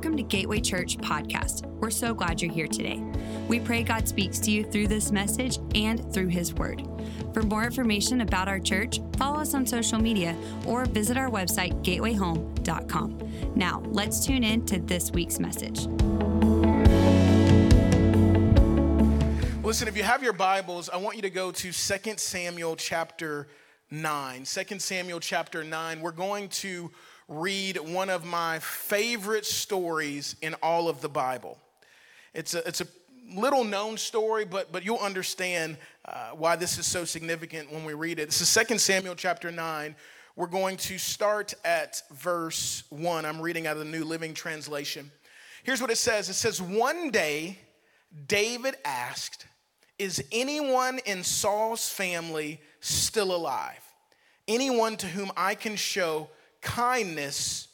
Welcome to Gateway Church Podcast. We're so glad you're here today. We pray God speaks to you through this message and through His Word. For more information about our church, follow us on social media or visit our website, gatewayhome.com. Now, let's tune in to this week's message. Listen, if you have your Bibles, I want you to go to 2 Samuel chapter 9. 2 Samuel chapter 9. We're going to read one of my favorite stories in all of the Bible. It's a, it's a little known story, but, but you'll understand uh, why this is so significant when we read it. This is 2 Samuel chapter 9. We're going to start at verse 1. I'm reading out of the New Living Translation. Here's what it says It says, One day, David asked, Is anyone in Saul's family still alive? Anyone to whom I can show kindness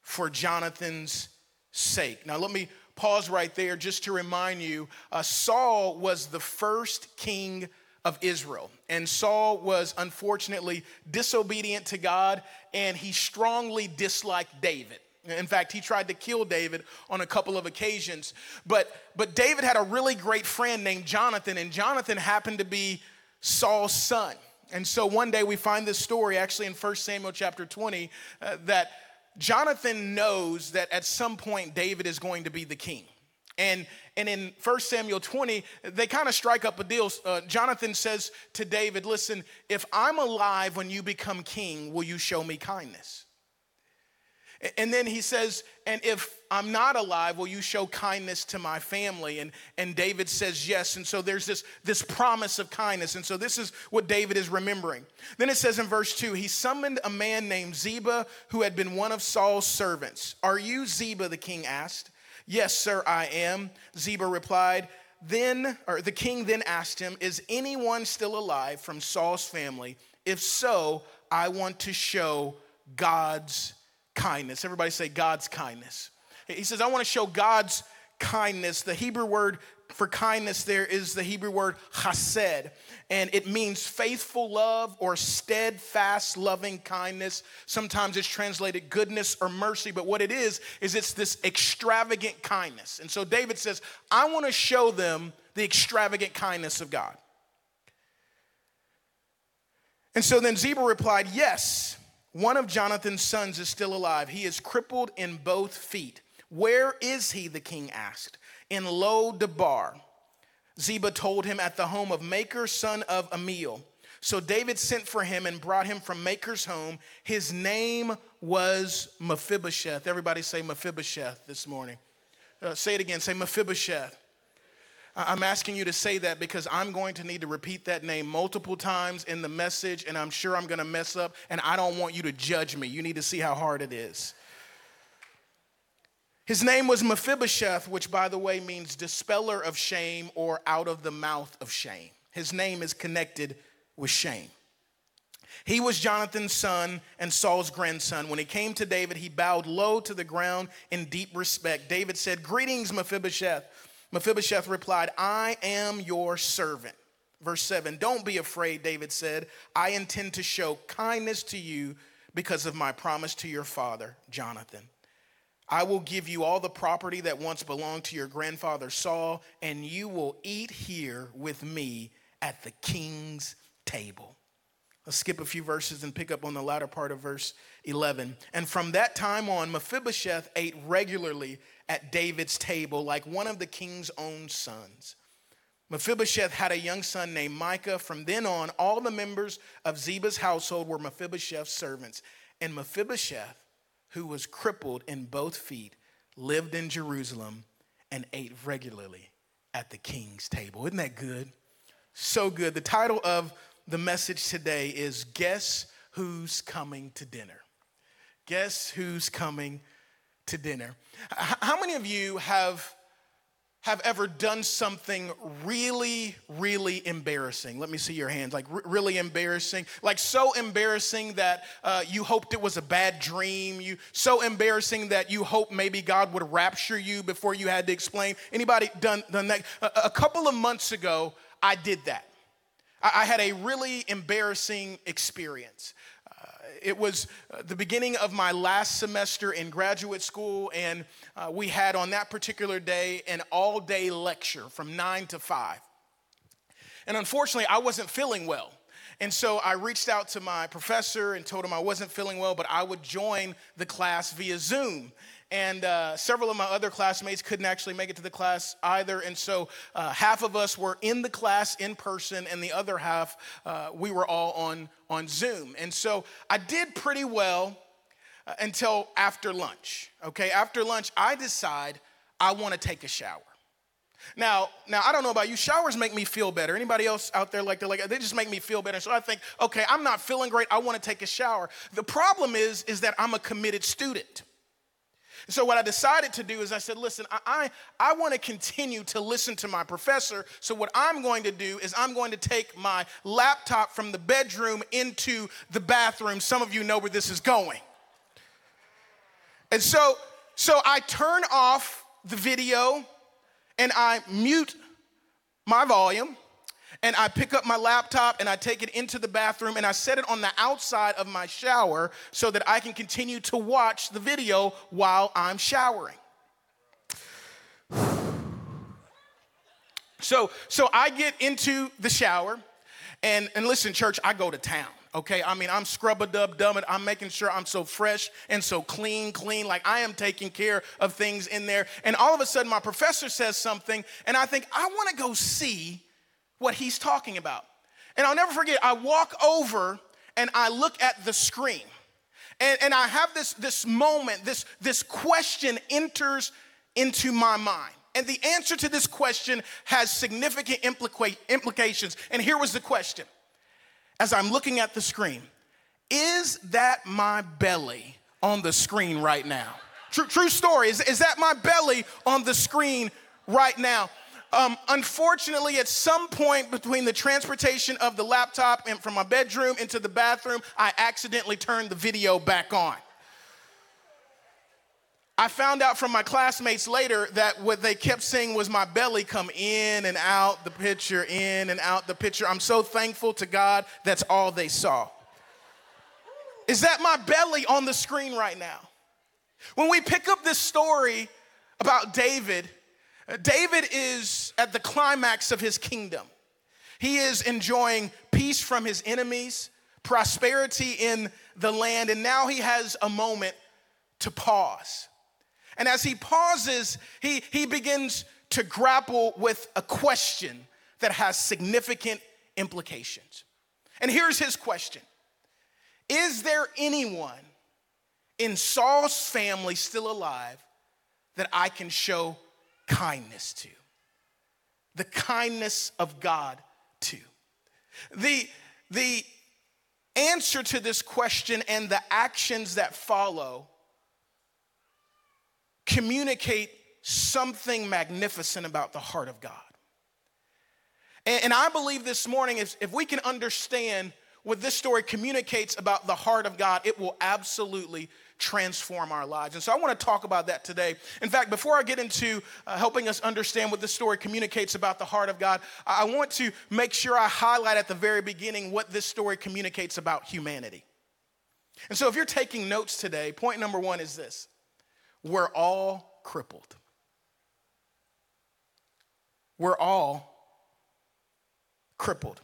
for Jonathan's sake. Now, let me pause right there just to remind you uh, Saul was the first king of Israel. And Saul was unfortunately disobedient to God and he strongly disliked David. In fact, he tried to kill David on a couple of occasions. But, but David had a really great friend named Jonathan, and Jonathan happened to be Saul's son. And so one day we find this story actually in 1 Samuel chapter 20 uh, that Jonathan knows that at some point David is going to be the king. And, and in 1 Samuel 20, they kind of strike up a deal. Uh, Jonathan says to David, Listen, if I'm alive when you become king, will you show me kindness? And then he says, And if I'm not alive, will you show kindness to my family? And, and David says yes. And so there's this, this promise of kindness. And so this is what David is remembering. Then it says in verse 2 He summoned a man named Ziba who had been one of Saul's servants. Are you Ziba? the king asked. Yes, sir, I am. Ziba replied. Then, or the king then asked him, Is anyone still alive from Saul's family? If so, I want to show God's kindness. Everybody say God's kindness. He says, I want to show God's kindness. The Hebrew word for kindness there is the Hebrew word chesed, and it means faithful love or steadfast loving kindness. Sometimes it's translated goodness or mercy, but what it is, is it's this extravagant kindness. And so David says, I want to show them the extravagant kindness of God. And so then Ziba replied, Yes, one of Jonathan's sons is still alive. He is crippled in both feet. Where is he? The king asked. In Lo Debar. Ziba told him at the home of Makir, son of Ammiel. So David sent for him and brought him from Makir's home. His name was Mephibosheth. Everybody say Mephibosheth this morning. Uh, say it again. Say Mephibosheth. I'm asking you to say that because I'm going to need to repeat that name multiple times in the message, and I'm sure I'm going to mess up, and I don't want you to judge me. You need to see how hard it is. His name was Mephibosheth, which, by the way, means dispeller of shame or out of the mouth of shame. His name is connected with shame. He was Jonathan's son and Saul's grandson. When he came to David, he bowed low to the ground in deep respect. David said, Greetings, Mephibosheth. Mephibosheth replied, I am your servant. Verse 7 Don't be afraid, David said. I intend to show kindness to you because of my promise to your father, Jonathan. I will give you all the property that once belonged to your grandfather Saul, and you will eat here with me at the king's table. Let's skip a few verses and pick up on the latter part of verse 11. And from that time on, Mephibosheth ate regularly at David's table like one of the king's own sons. Mephibosheth had a young son named Micah. From then on, all the members of Ziba's household were Mephibosheth's servants. And Mephibosheth, who was crippled in both feet, lived in Jerusalem and ate regularly at the king's table. Isn't that good? So good. The title of the message today is Guess Who's Coming to Dinner? Guess Who's Coming to dinner. How many of you have have ever done something really, really embarrassing? Let me see your hands. Like r- really embarrassing, like so embarrassing that uh, you hoped it was a bad dream. You so embarrassing that you hope maybe God would rapture you before you had to explain. Anybody done done that? A, a couple of months ago, I did that. I, had a really embarrassing experience it was uh, the beginning of my last semester in graduate school, and uh, we had on that particular day an all day lecture from nine to five. And unfortunately, I wasn't feeling well. And so I reached out to my professor and told him I wasn't feeling well, but I would join the class via Zoom. And uh, several of my other classmates couldn't actually make it to the class either. And so uh, half of us were in the class in person, and the other half, uh, we were all on, on Zoom. And so I did pretty well uh, until after lunch. Okay, after lunch, I decide I want to take a shower. Now, now I don't know about you. Showers make me feel better. Anybody else out there like they like they just make me feel better. So I think, okay, I'm not feeling great. I want to take a shower. The problem is, is that I'm a committed student. So what I decided to do is I said, listen, I, I, I want to continue to listen to my professor. So what I'm going to do is I'm going to take my laptop from the bedroom into the bathroom. Some of you know where this is going. And so, so I turn off the video and I mute my volume and I pick up my laptop and I take it into the bathroom and I set it on the outside of my shower so that I can continue to watch the video while I'm showering. So, so I get into the shower and, and listen, church, I go to town. Okay, I mean, I'm scrub a dub dub I'm making sure I'm so fresh and so clean, clean, like I am taking care of things in there. And all of a sudden, my professor says something, and I think, I wanna go see what he's talking about. And I'll never forget, I walk over and I look at the screen. And, and I have this, this moment, this, this question enters into my mind. And the answer to this question has significant implica- implications. And here was the question as I'm looking at the screen Is that my belly on the screen right now? True, true story. Is, is that my belly on the screen right now? Um, unfortunately, at some point between the transportation of the laptop and from my bedroom into the bathroom, I accidentally turned the video back on. I found out from my classmates later that what they kept seeing was my belly come in and out the picture, in and out the picture. I'm so thankful to God that's all they saw. Is that my belly on the screen right now? When we pick up this story about David, David is at the climax of his kingdom. He is enjoying peace from his enemies, prosperity in the land, and now he has a moment to pause. And as he pauses, he, he begins to grapple with a question that has significant implications. And here's his question Is there anyone in Saul's family still alive that I can show kindness to. The kindness of God to. The, the answer to this question and the actions that follow communicate something magnificent about the heart of God. And, and I believe this morning, if, if we can understand what this story communicates about the heart of God, it will absolutely transform our lives. And so I want to talk about that today. In fact, before I get into uh, helping us understand what this story communicates about the heart of God, I want to make sure I highlight at the very beginning what this story communicates about humanity. And so if you're taking notes today, point number one is this we're all crippled. We're all crippled.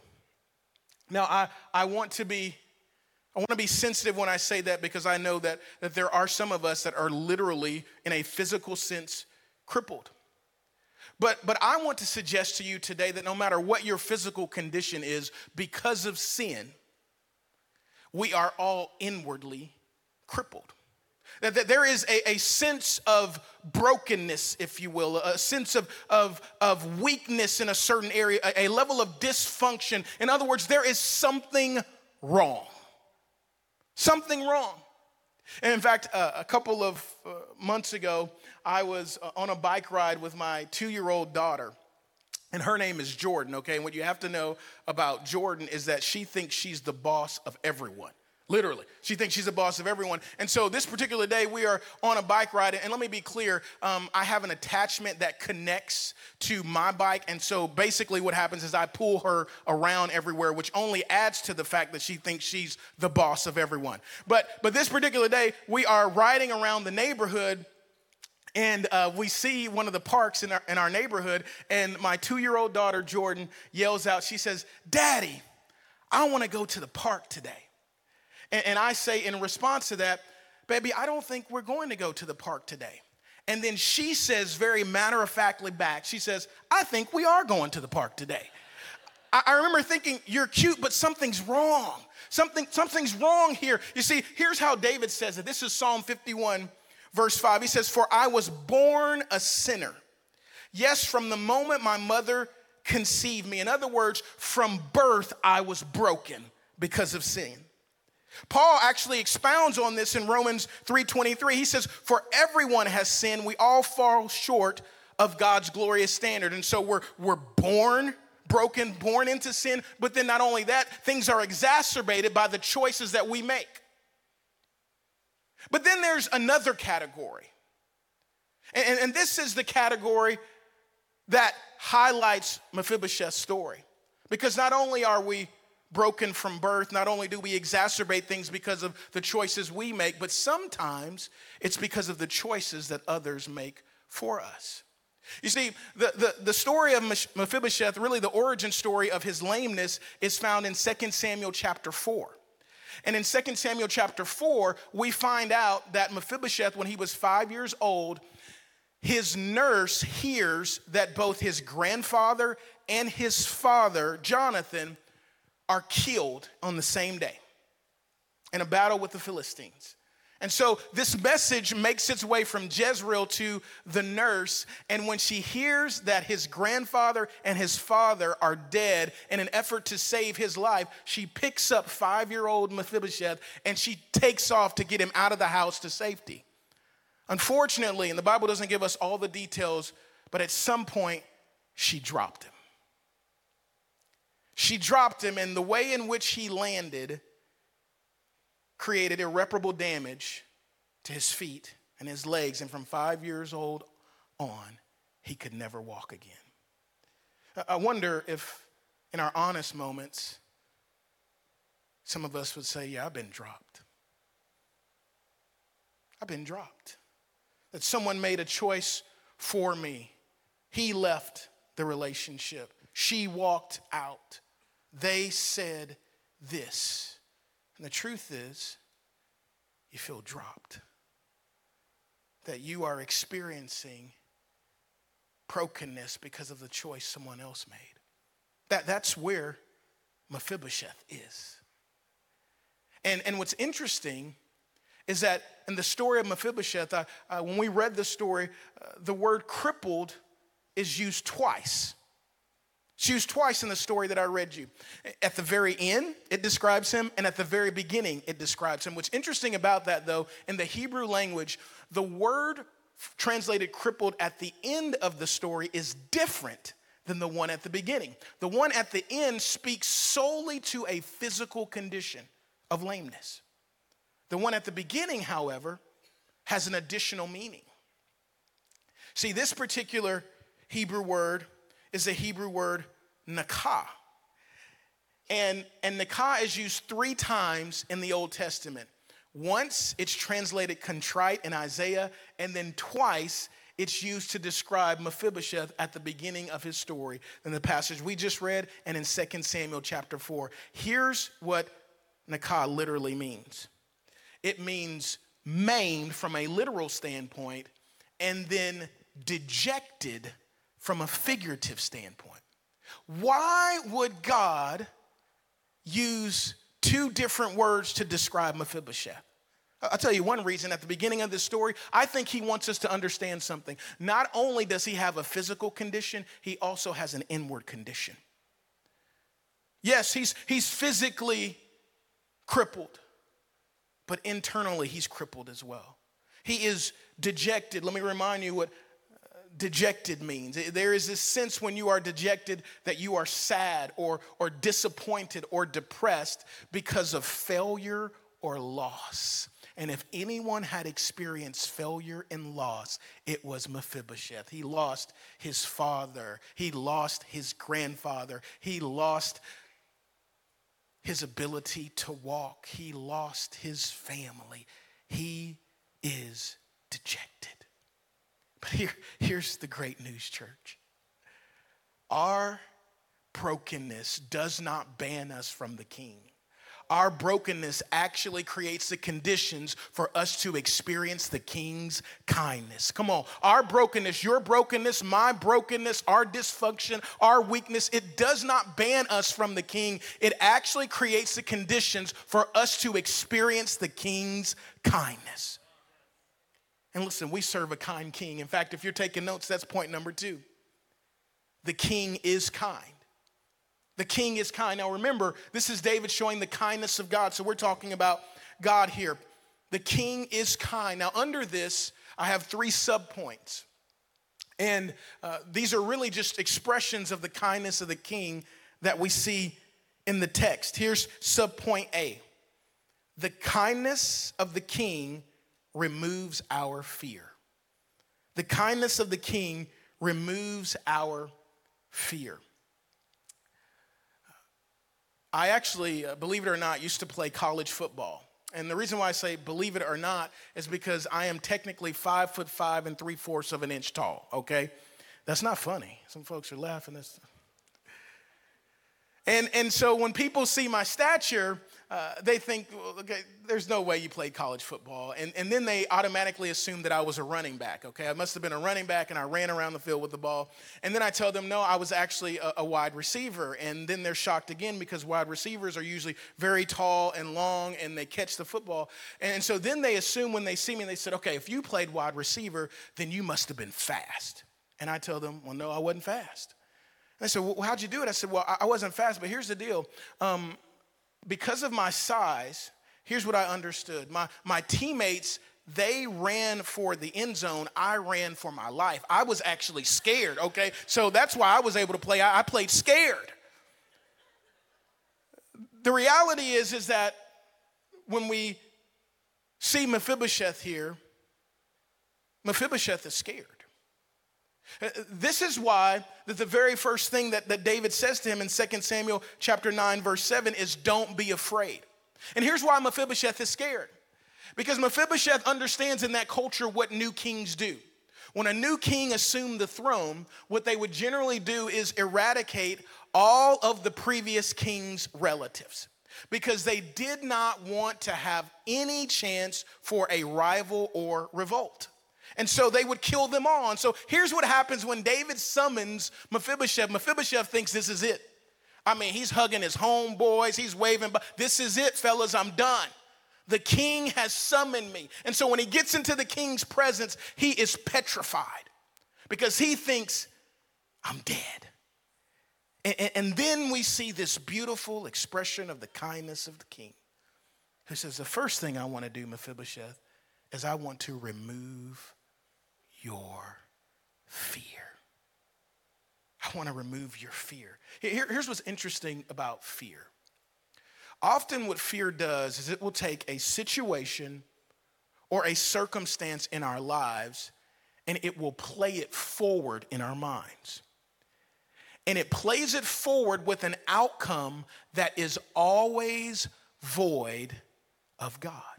Now, I, I want to be I want to be sensitive when I say that because I know that, that there are some of us that are literally, in a physical sense, crippled. But, but I want to suggest to you today that no matter what your physical condition is, because of sin, we are all inwardly crippled. That, that there is a, a sense of brokenness, if you will, a sense of, of, of weakness in a certain area, a, a level of dysfunction. In other words, there is something wrong something wrong. And in fact, uh, a couple of uh, months ago, I was uh, on a bike ride with my two year old daughter. And her name is Jordan, okay? And what you have to know about Jordan is that she thinks she's the boss of everyone. Literally. She thinks she's the boss of everyone. And so this particular day, we are on a bike ride. And let me be clear um, I have an attachment that connects to my bike. And so basically, what happens is I pull her around everywhere, which only adds to the fact that she thinks she's the boss of everyone. But, but this particular day, we are riding around the neighborhood and uh, we see one of the parks in our, in our neighborhood, and my two year old daughter, Jordan, yells out, She says, Daddy, I want to go to the park today. And, and I say, in response to that, Baby, I don't think we're going to go to the park today. And then she says, very matter of factly back, She says, I think we are going to the park today. I, I remember thinking, You're cute, but something's wrong. Something, something's wrong here. You see, here's how David says it. This is Psalm 51 verse 5, he says, For I was born a sinner. Yes, from the moment my mother conceived me. In other words, from birth, I was broken because of sin. Paul actually expounds on this in Romans 3:23. He says, "For everyone has sinned, we all fall short of God's glorious standard." And so we're we're born broken, born into sin, but then not only that, things are exacerbated by the choices that we make. But then there's another category. And, and, this is the category that highlights Mephibosheth's story. Because not only are we broken from birth, not only do we exacerbate things because of the choices we make, but sometimes it's because of the choices that others make for us. You see, the, the, the story of Mephibosheth, really the origin story of his lameness, is found in 2 Samuel chapter 4. And in 2 Samuel chapter 4, we find out that Mephibosheth, when he was five years old, his nurse hears that both his grandfather and his father, Jonathan, are killed on the same day in a battle with the Philistines. And so this message makes its way from Jezreel to the nurse. And when she hears that his grandfather and his father are dead in an effort to save his life, she picks up five year old Mephibosheth and she takes off to get him out of the house to safety. Unfortunately, and the Bible doesn't give us all the details, but at some point, she dropped him. She dropped him, and the way in which he landed created irreparable damage to his feet and his legs, and from five years old on, he could never walk again. I wonder if, in our honest moments, some of us would say, Yeah, I've been dropped. I've been dropped. That someone made a choice for me. He left the relationship, she walked out. They said this. And the truth is, you feel dropped. That you are experiencing brokenness because of the choice someone else made. That, that's where Mephibosheth is. And, and what's interesting is that in the story of Mephibosheth, uh, when we read the story, uh, the word crippled is used twice. It's used twice in the story that I read you. At the very end, it describes him, and at the very beginning, it describes him. What's interesting about that, though, in the Hebrew language, the word translated crippled at the end of the story is different than the one at the beginning. The one at the end speaks solely to a physical condition of lameness. The one at the beginning, however, has an additional meaning. See, this particular Hebrew word is the Hebrew word nakah. And, and nakah is used three times in the Old Testament. Once it's translated contrite in Isaiah, and then twice it's used to describe Mephibosheth at the beginning of his story in the passage we just read and in 2 Samuel chapter 4. Here's what nakah literally means it means maimed from a literal standpoint, and then dejected from a figurative standpoint. Why would God use two different words to describe Mephibosheth? I'll tell you one reason at the beginning of this story, I think he wants us to understand something. Not only does he have a physical condition, he also has an inward condition. Yes, he's, he's physically crippled, but internally he's crippled as well. He is dejected. Let me remind you what dejected means. There is this sense when you are dejected that you are sad or, or disappointed or depressed because of failure or loss. And if anyone had experienced failure and loss, it was Mephibosheth. He lost his father, he lost his grandfather, he lost his ability to walk, he lost his family. He is dejected. But here, here's the great news, church. Our brokenness does not ban us from the king our brokenness actually creates the conditions for us to experience the king's kindness. Come on, our brokenness, your brokenness, my brokenness, our dysfunction, our weakness, it does not ban us from the king. It actually creates the conditions for us to experience the king's kindness. And listen, we serve a kind king. In fact, if you're taking notes, that's point number two. The king is kind. The king is kind. Now remember, this is David showing the kindness of God. So we're talking about God here. The king is kind. Now, under this, I have three subpoints. And uh, these are really just expressions of the kindness of the king that we see in the text. Here's subpoint A The kindness of the king removes our fear. The kindness of the king removes our fear. I actually, uh, believe it or not, used to play college football. And the reason why I say believe it or not is because I am technically five foot five and three fourths of an inch tall, okay? That's not funny. Some folks are laughing. And, and so when people see my stature, uh, they think, well, okay, there's no way you played college football. And, and then they automatically assume that I was a running back, okay? I must have been a running back and I ran around the field with the ball. And then I tell them, no, I was actually a, a wide receiver. And then they're shocked again because wide receivers are usually very tall and long and they catch the football. And so then they assume when they see me, they said, okay, if you played wide receiver, then you must have been fast. And I tell them, well, no, I wasn't fast. And they said, well, how'd you do it? I said, well, I wasn't fast, but here's the deal. Um, because of my size, here's what I understood. My, my teammates, they ran for the end zone. I ran for my life. I was actually scared, okay? So that's why I was able to play. I, played scared. The reality is, is that when we see Mephibosheth here, Mephibosheth is scared. Uh, this is why that the very first thing that, that David says to him in 2 Samuel chapter 9, verse 7 is don't be afraid. And here's why Mephibosheth is scared. Because Mephibosheth understands in that culture what new kings do. When a new king assumed the throne, what they would generally do is eradicate all of the previous king's relatives because they did not want to have any chance for a rival or revolt. And so they would kill them all. And so here's what happens when David summons Mephibosheth. Mephibosheth thinks this is it. I mean, he's hugging his homeboys, he's waving, but this is it, fellas, I'm done. The king has summoned me. And so when he gets into the king's presence, he is petrified because he thinks, I'm dead. And, and, then we see this beautiful expression of the kindness of the king who says, The first thing I want to do, Mephibosheth, is I want to remove your fear. I want to remove your fear. Here, here's what's interesting about fear. Often, what fear does is it will take a situation or a circumstance in our lives and it will play it forward in our minds. And it plays it forward with an outcome that is always void of God.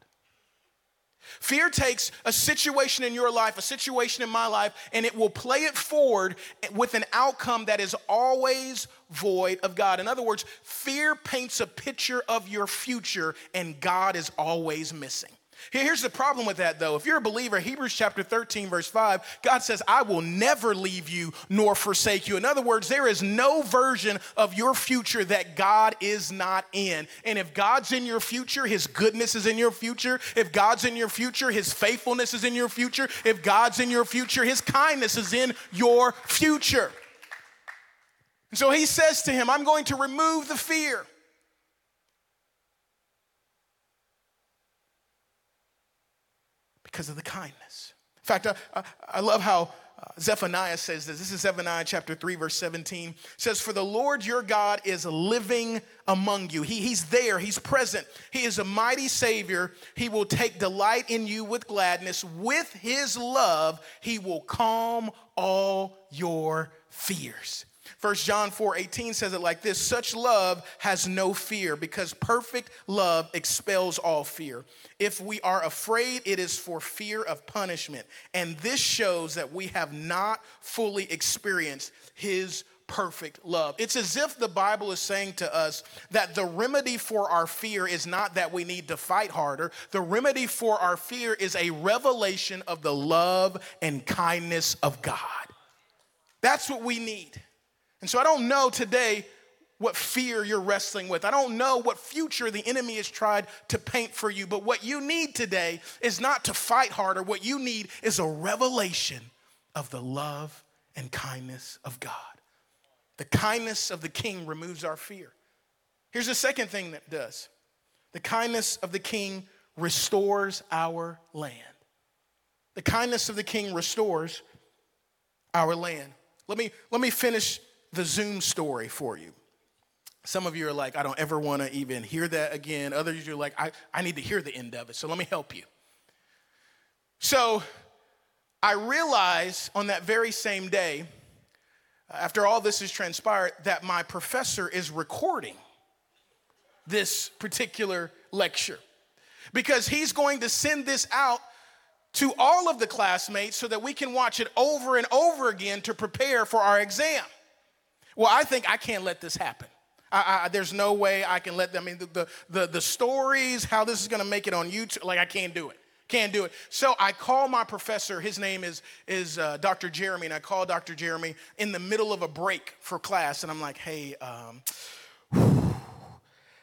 Fear takes a situation in your life, a situation in my life, and it will play it forward with an outcome that is always void of God. In other words, fear paints a picture of your future, and God is always missing. Here's the problem with that, though. If you're a believer, Hebrews chapter 13, verse 5, God says, I will never leave you nor forsake you. In other words, there is no version of your future that God is not in. And if God's in your future, His goodness is in your future. If God's in your future, His faithfulness is in your future. If God's in your future, His kindness is in your future. And so He says to him, I'm going to remove the fear. Because of the kindness. In fact, I, I love how uh, Zephaniah says this. This is Zephaniah chapter 3, verse 17. It says, For the Lord your God is living among you. He, he's there, He's present. He is a mighty Savior. He will take delight in you with gladness. With His love, He will calm all your fears. 1 John 4 18 says it like this Such love has no fear because perfect love expels all fear. If we are afraid, it is for fear of punishment. And this shows that we have not fully experienced His perfect love. It's as if the Bible is saying to us that the remedy for our fear is not that we need to fight harder. The remedy for our fear is a revelation of the love and kindness of God. That's what we need. And so I don't know today what fear you're wrestling with. I don't know what future the enemy has tried to paint for you, but what you need today is not to fight harder. What you need is a revelation of the love and kindness of God. The kindness of the king removes our fear. Here's the second thing that does the kindness of the king restores our land. The kindness of the king restores our land. Let me, let me finish the Zoom story for you. Some of you are like, I don't ever want to even hear that again. Others, you're like, I, I need to hear the end of it. So let me help you. So I realized on that very same day, after all this has transpired, that my professor is recording this particular lecture because he's going to send this out to all of the classmates so that we can watch it over and over again to prepare for our exam. Well, I think I can't let this happen. I, I, there's no way I can let them. I mean, the, the, the stories, how this is going to make it on YouTube, like I can't do it. Can't do it. So I call my professor. His name is, is uh, Dr. Jeremy, and I call Dr. Jeremy in the middle of a break for class, and I'm like, hey, um,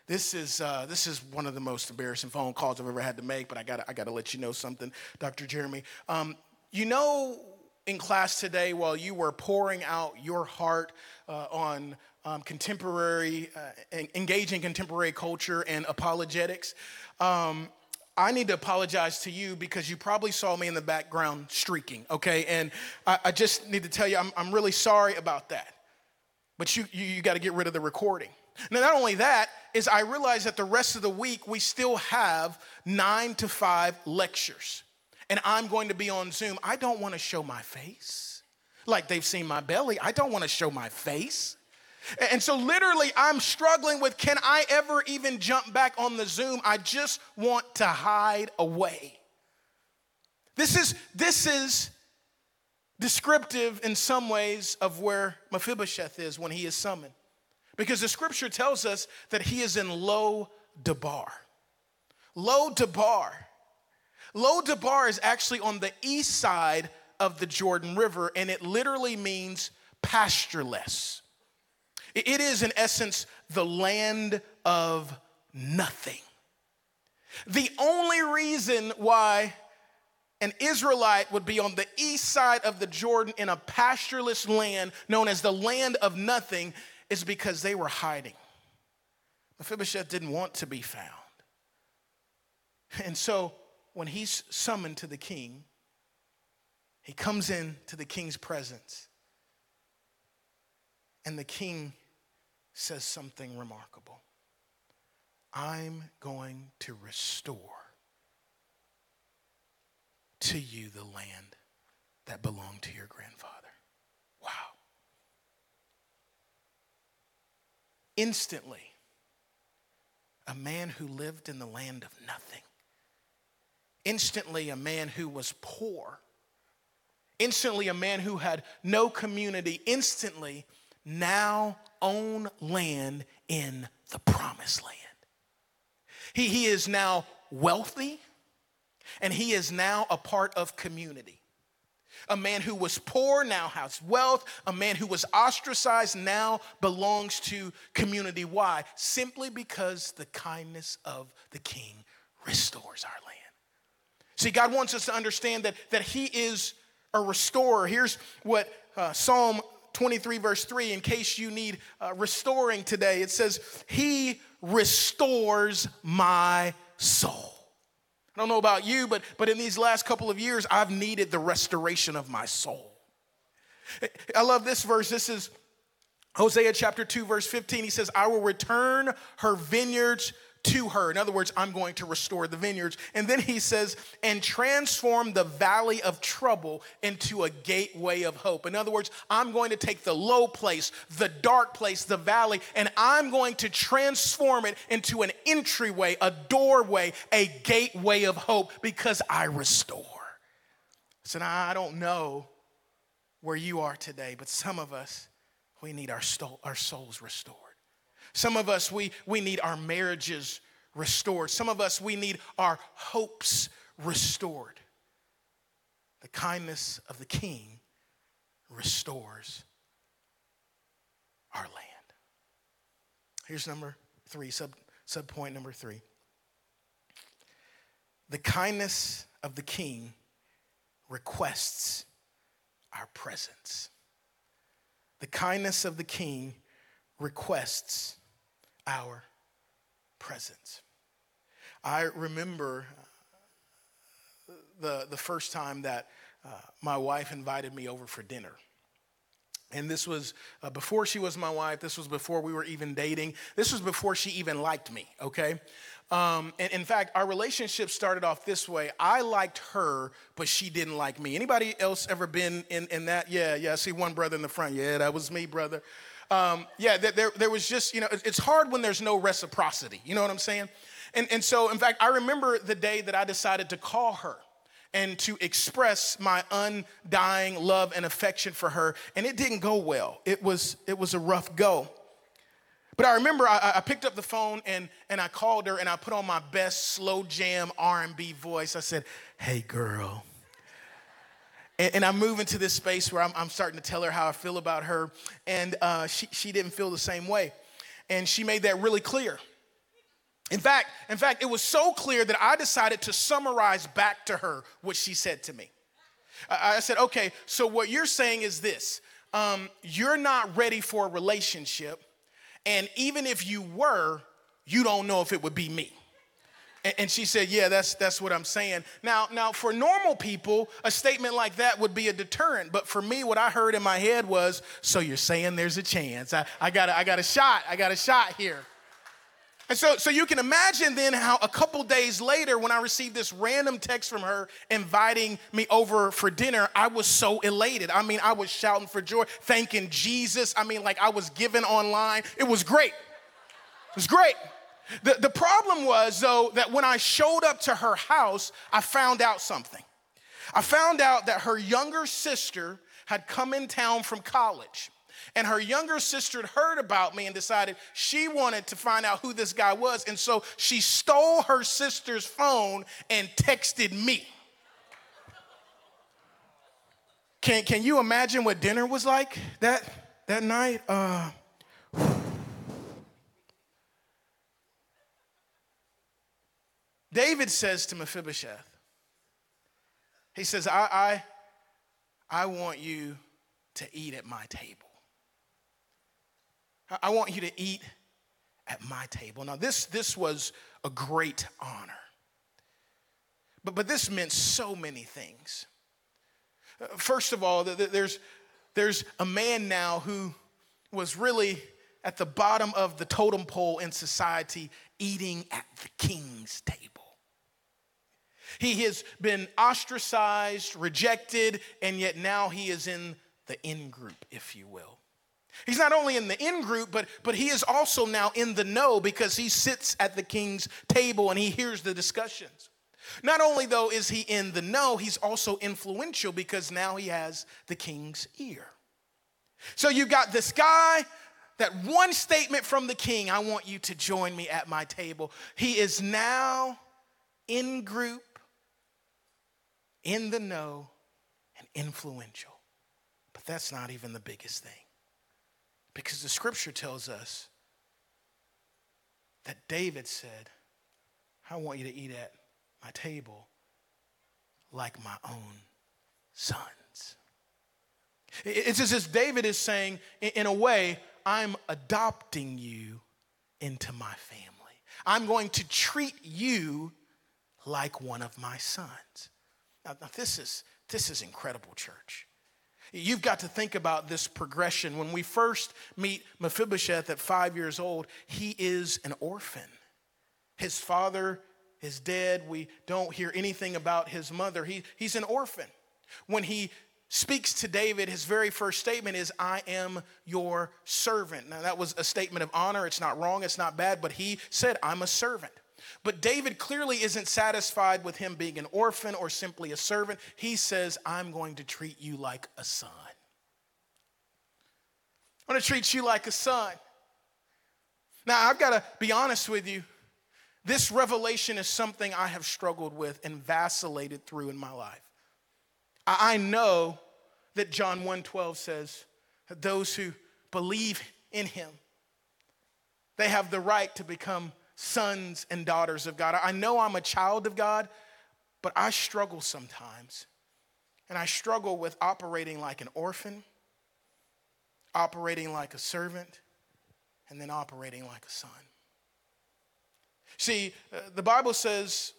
this is uh, this is one of the most embarrassing phone calls I've ever had to make, but I got I got to let you know something, Dr. Jeremy. Um, you know, in class today, while you were pouring out your heart uh, on um, contemporary, uh, engaging contemporary culture and apologetics. Um, I need to apologize to you because you probably saw me in the background streaking, okay? And I, I just need to tell you, I'm, I'm really sorry about that. But you, you, you got to get rid of the recording. Now, not only that, is I realize that the rest of the week we still have nine to five lectures. And I'm going to be on Zoom. I don't want to show my face like they've seen my belly. I don't want to show my face. And so, literally, I'm struggling with can I ever even jump back on the Zoom? I just want to hide away. This is, this is descriptive in some ways of where Mephibosheth is when he is summoned. Because the scripture tells us that he is in Lo Debar. Lo Debar. Lo Debar is actually on the east side of the Jordan River, and it literally means pastureless. It is, in essence, the land of nothing. The only reason why an Israelite would be on the east side of the Jordan in a pastureless land known as the land of nothing is because they were hiding. Mephibosheth didn't want to be found. And so when he's summoned to the king, he comes in to the king's presence, and the king says something remarkable I'm going to restore to you the land that belonged to your grandfather. Wow. Instantly, a man who lived in the land of nothing, instantly, a man who was poor Instantly, a man who had no community, instantly now own land in the promised land. He, he is now wealthy and he is now a part of community. A man who was poor now has wealth. A man who was ostracized now belongs to community. Why? Simply because the kindness of the king restores our land. See, God wants us to understand that, that he is a restorer. Here's what uh, Psalm 23, verse 3, in case you need uh, restoring today, it says, He restores my soul. I don't know about you, but, but in these last couple of years, I've needed the restoration of my soul. I love this verse. This is Hosea chapter 2, verse 15. He says, I will return her vineyards to her. In other words, I'm going to restore the vineyards. And then he says, and transform the valley of trouble into a gateway of hope. In other words, I'm going to take the low place, the dark place, the valley, and I'm going to transform it into an entryway, a doorway, a gateway of hope because I restore. So now I don't know where you are today, but some of us, we need our, our souls restored. Some of us, we, we need our marriages restored. Some of us, we need our hopes restored. The kindness of the king restores our land. Here's number three, sub, sub point number three. The kindness of the king requests our presence. The kindness of the king requests our presence. I remember the, the first time that uh, my wife invited me over for dinner. And this was uh, before she was my wife. This was before we were even dating. This was before she even liked me, okay? Um, and in fact, our relationship started off this way. I liked her, but she didn't like me. Anybody else ever been in, in that? Yeah, yeah. I see one brother in the front. Yeah, that was me, brother um, yeah, there, there was just, you know, it's hard when there's no reciprocity. You know what I'm saying? And, and so, in fact, I remember the day that I decided to call her and to express my undying love and affection for her, and it didn't go well. It was, it was a rough go. But I remember I, I, picked up the phone and, and I called her and I put on my best slow jam R&B voice. I said, "Hey, girl." And, and I'm moving to this space where I'm, I'm, starting to tell her how I feel about her. And uh, she, she didn't feel the same way. And she made that really clear. In fact, in fact, it was so clear that I decided to summarize back to her what she said to me. I, I said, okay, so what you're saying is this um, you're not ready for a relationship. And even if you were, you don't know if it would be me. And she said, Yeah, that's, that's what I'm saying. Now, now, for normal people, a statement like that would be a deterrent. But for me, what I heard in my head was, So you're saying there's a chance. I, I, got, a, I got a shot. I got a shot here. And so, so you can imagine then how a couple days later, when I received this random text from her inviting me over for dinner, I was so elated. I mean, I was shouting for joy, thanking Jesus. I mean, like I was giving online. It was great. It was great. The, the problem was, though, that when I showed up to her house, I found out something. I found out that her younger sister had come in town from college. And her younger sister had heard about me and decided she wanted to find out who this guy was. And so she stole her sister's phone and texted me. Can, can you imagine what dinner was like that, that night? Uh, David says to Mephibosheth, he says, I, I, I want you to eat at my table. I want you to eat at my table. Now, this, this was a great honor. But, but this meant so many things. First of all, there's, there's a man now who was really at the bottom of the totem pole in society eating at the king's table. He has been ostracized, rejected, and yet now he is in the in group, if you will. He's not only in the in group, but, but he is also now in the know because he sits at the king's table and he hears the discussions. Not only, though, is he in the know, he's also influential because now he has the king's ear. So you got this guy, that one statement from the king I want you to join me at my table. He is now in group in the know, and influential. But that's not even the biggest thing. Because the scripture tells us that David said, I want you to eat at my table like my own sons. It's as if David is saying, in a way, I'm adopting you into my family. I'm going to treat you like one of my sons. Now, now this, is, this is incredible, church. You've got to think about this progression. When we first meet Mephibosheth at five years old, he is an orphan. His father is dead. We don't hear anything about his mother. He, he's an orphan. When he speaks to David, his very first statement is, I am your servant. Now, that was a statement of honor. It's not wrong, it's not bad, but he said, I'm a servant. But David clearly isn't satisfied with him being an orphan or simply a servant. He says, I'm going to treat you like a son. I'm going to treat you like a son. Now, I've got to be honest with you. This revelation is something I have struggled with and vacillated through in my life. I know that John 1:12 says that those who believe in him they have the right to become sons and daughters of God. I know I'm a child of God, but I struggle sometimes. And I struggle with operating like an orphan, operating like a servant, and then operating like a son. See, uh, the Bible says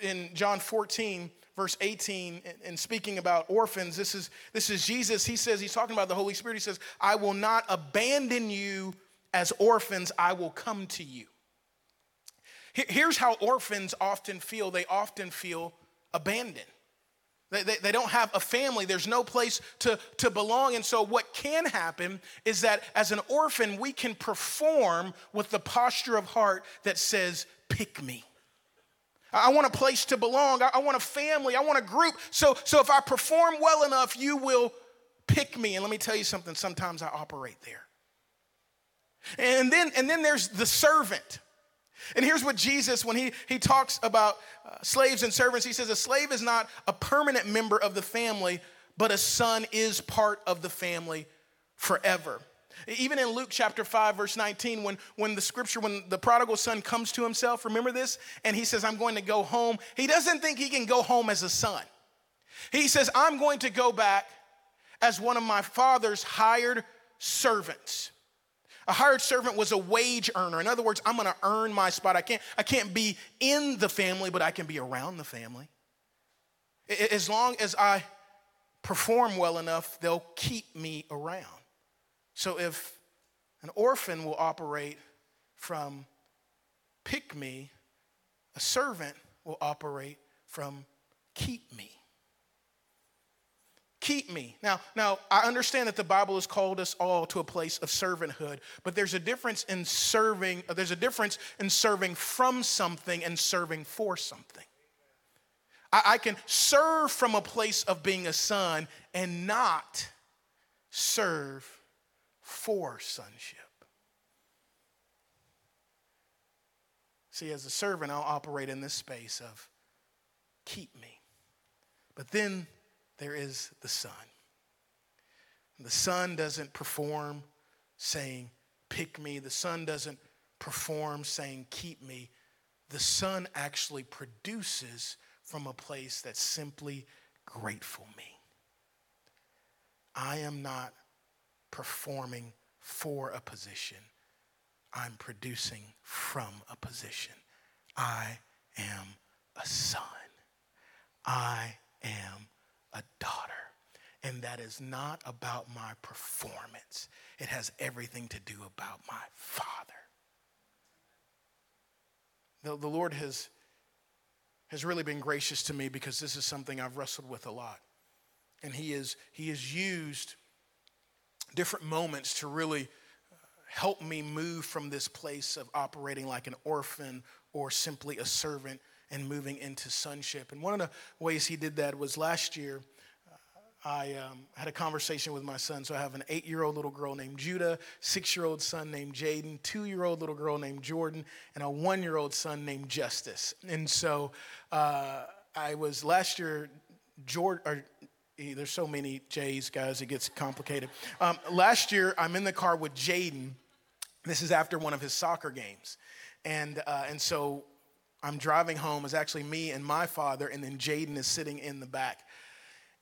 in John 14 verse 18 and speaking about orphans this is this is jesus he says he's talking about the holy spirit he says i will not abandon you as orphans i will come to you here's how orphans often feel they often feel abandoned they, they, they, don't have a family. There's no place to, to belong. And so, what can happen is that as an orphan, we can perform with the posture of heart that says, Pick me. I want a place to belong. I want a family. I want a group. So, so if I perform well enough, you will pick me. And let me tell you something, sometimes I operate there. And then, and then there's the servant. And here's what Jesus, when he, he talks about uh, slaves and servants, he says a slave is not a permanent member of the family, but a son is part of the family forever. Even in Luke chapter 5, verse 19, when, when the scripture, when the prodigal son comes to himself, remember this? And he says, I'm going to go home. He doesn't think he can go home as a son. He says, I'm going to go back as one of my father's hired servants. A hired servant was a wage earner. In other words, I'm going to earn my spot. I can't, I can't be in the family, but I can be around the family. As long as I perform well enough, they'll keep me around. So if an orphan will operate from pick me, a servant will operate from keep me. Keep me. Now, now I understand that the Bible has called us all to a place of servanthood, but there's a difference in serving, uh, there's a difference in serving from something and serving for something. I, I can serve from a place of being a son and not serve for sonship. See, as a servant, I'll operate in this space of keep me. But then there is the son. The son doesn't perform saying, pick me. The son doesn't perform saying, keep me. The son actually produces from a place that's simply grateful me. I am not performing for a position, I'm producing from a position. I am a son. I am a daughter. And that is not about my performance, it has everything to do about my father. The, the Lord has, has really been gracious to me because this is something I've wrestled with a lot. And He is, he is used different moments to really uh, help me move from this place of operating like an orphan or simply a servant and moving into sonship. And one of the ways he did that was last year. Uh, I um, had a conversation with my son. So I have an eight year old little girl named Judah, six year old son named Jaden, two year old little girl named Jordan, and a one year old son named Justice. And so uh, I was last year, Jordan, there's so many J's, guys, it gets complicated. Um, last year, I'm in the car with Jaden. This is after one of his soccer games. And, uh, and so I'm driving home. It's actually me and my father, and then Jaden is sitting in the back.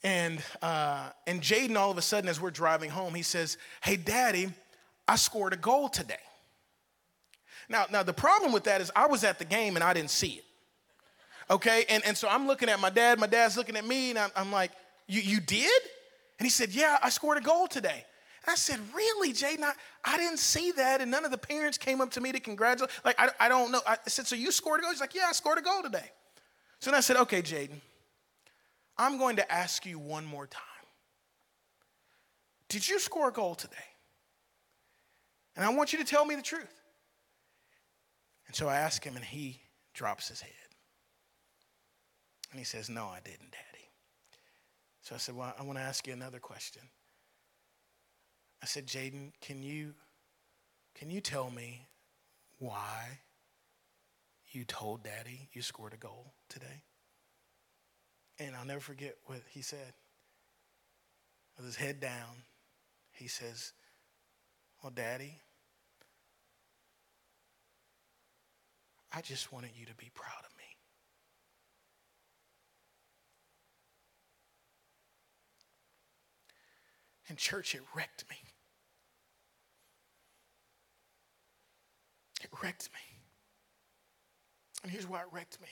And, uh, and Jaden, all of a sudden, as we're driving home, he says, Hey, daddy, I scored a goal today. Now, now, the problem with that is I was at the game and I didn't see it. Okay, and, and so I'm looking at my dad, my dad's looking at me, and I'm, I'm like, you, you did? And he said, Yeah, I scored a goal today. I said, Really, Jaden? I, I didn't see that. And none of the parents came up to me to congratulate. Like, I, I don't know. I said, So you scored a goal? He's like, Yeah, I scored a goal today. So then I said, Okay, Jaden, I'm going to ask you one more time. Did you score a goal today? And I want you to tell me the truth. And so I ask him, and he drops his head. And he says, No, I didn't, Daddy. So I said, Well, I want to ask you another question. I said, Jaden, can you can you tell me why you told daddy you scored a goal today? And I'll never forget what he said. With his head down, he says, Well, daddy, I just wanted you to be proud of me. And church, it wrecked me. It wrecked me. And here's why it wrecked me.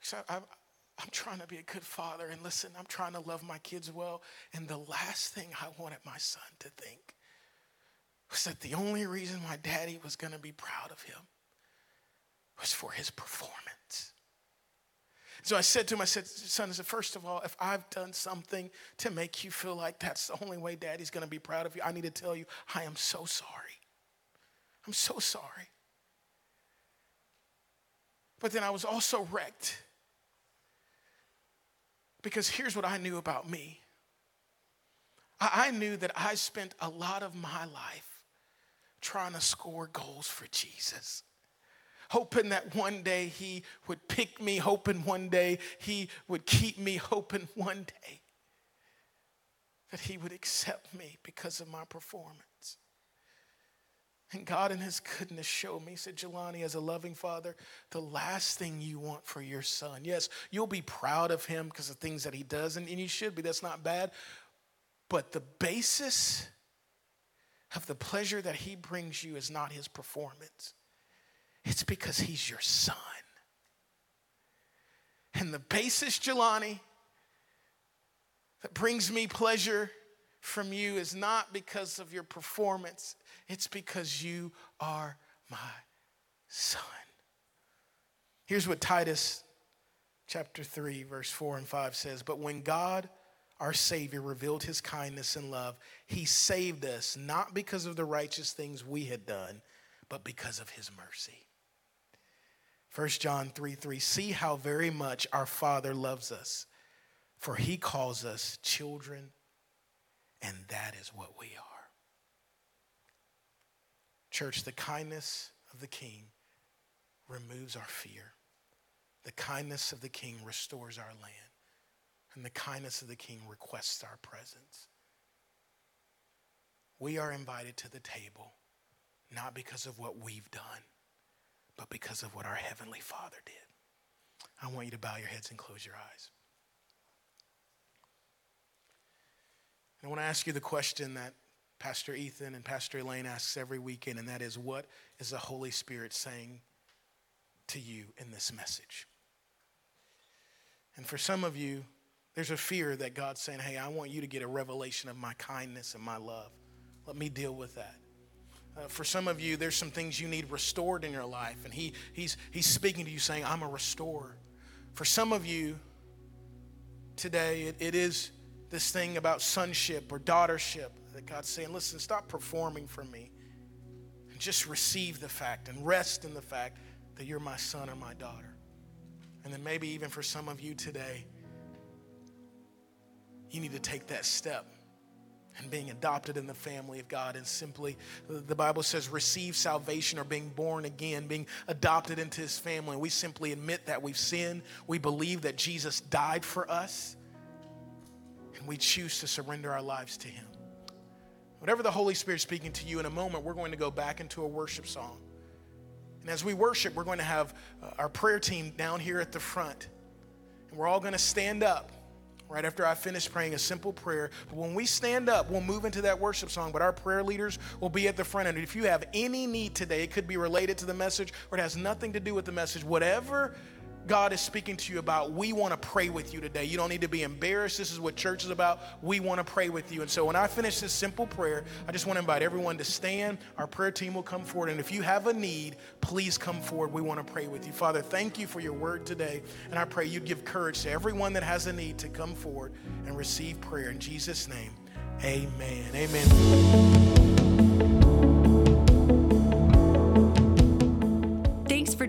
So I, I'm trying to be a good father, and listen, I'm trying to love my kids well. And the last thing I wanted my son to think was that the only reason my daddy was going to be proud of him was for his performance. So I said to him, I said, son, I said, first of all, if I've done something to make you feel like that's the only way daddy's gonna be proud of you, I need to tell you, I am so sorry. I'm so sorry. But then I was also wrecked because here's what I knew about me I, knew that I spent a lot of my life trying to score goals for Jesus hoping that one day he would pick me, hoping one day he would keep me, hoping one day that he would accept me because of my performance. And God, in His goodness, showed me, said, Jelani, as a loving father, the last thing you want for your son, yes, you'll be proud of him because of things that he does, and, and you should be, that's not bad. But the basis of the pleasure that he brings you is not his performance, it's because he's your son. And the basis, Jelani, that brings me pleasure from you is not because of your performance, it's because you are my son. Here's what Titus chapter 3, verse 4 and 5 says But when God, our Savior, revealed his kindness and love, he saved us not because of the righteous things we had done, but because of his mercy. 1 John 3 3. See how very much our Father loves us, for he calls us children, and that is what we are. Church, the kindness of the King removes our fear. The kindness of the King restores our land. And the kindness of the King requests our presence. We are invited to the table not because of what we've done but because of what our Heavenly Father did. I want you to bow your heads and close your eyes. I want to ask you the question that Pastor Ethan and Pastor Elaine asks every weekend, and that is what is the Holy Spirit saying to you in this message? And for some of you, there's a fear that God's saying, Hey, I want you to get a revelation of my kindness and my love. Let me deal with that. Uh, for some of you, there's some things you need restored in your life, and he, he's, he's speaking to you saying, I'm a restorer. For some of you today, it, it is this thing about sonship or daughtership that God's saying, listen, stop performing for me and just receive the fact and rest in the fact that you're my son or my daughter. And then maybe even for some of you today, you need to take that step and being adopted in the family of God and simply, the Bible says, receive salvation or being born again, being adopted into his family. We simply admit that we've sinned. We believe that Jesus died for us, and we choose to surrender our lives to him. Whatever the Holy Spirit is speaking to you in a moment, we're going to go back into a worship song. And as we worship, we're going to have uh, our prayer team down here at the front. And we're all going to stand up right after I finish praying a simple prayer. When we stand up, we'll move into that worship song, but our prayer leaders will be at the front end. If you have any need today, it could be related to the message or it has nothing to do with the message, whatever God is speaking to you about, we want to pray with you today. You don't need to be embarrassed. This is what church is about. We want to pray with you. And so when I finish this simple prayer, I just want to invite everyone to stand. Our prayer team will come forward. And if you have a need, please come forward. We want to pray with you. Father, thank you for your word today. And I pray you'd give courage to everyone that has a need to come forward and receive prayer. In Jesus' name, amen. Amen.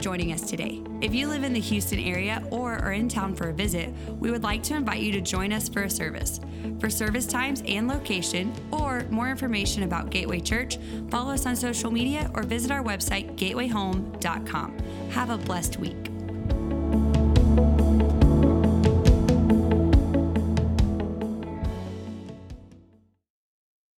Joining us today. If you live in the Houston area or are in town for a visit, we would like to invite you to join us for a service. For service times and location, or more information about Gateway Church, follow us on social media or visit our website, gatewayhome.com. Have a blessed week.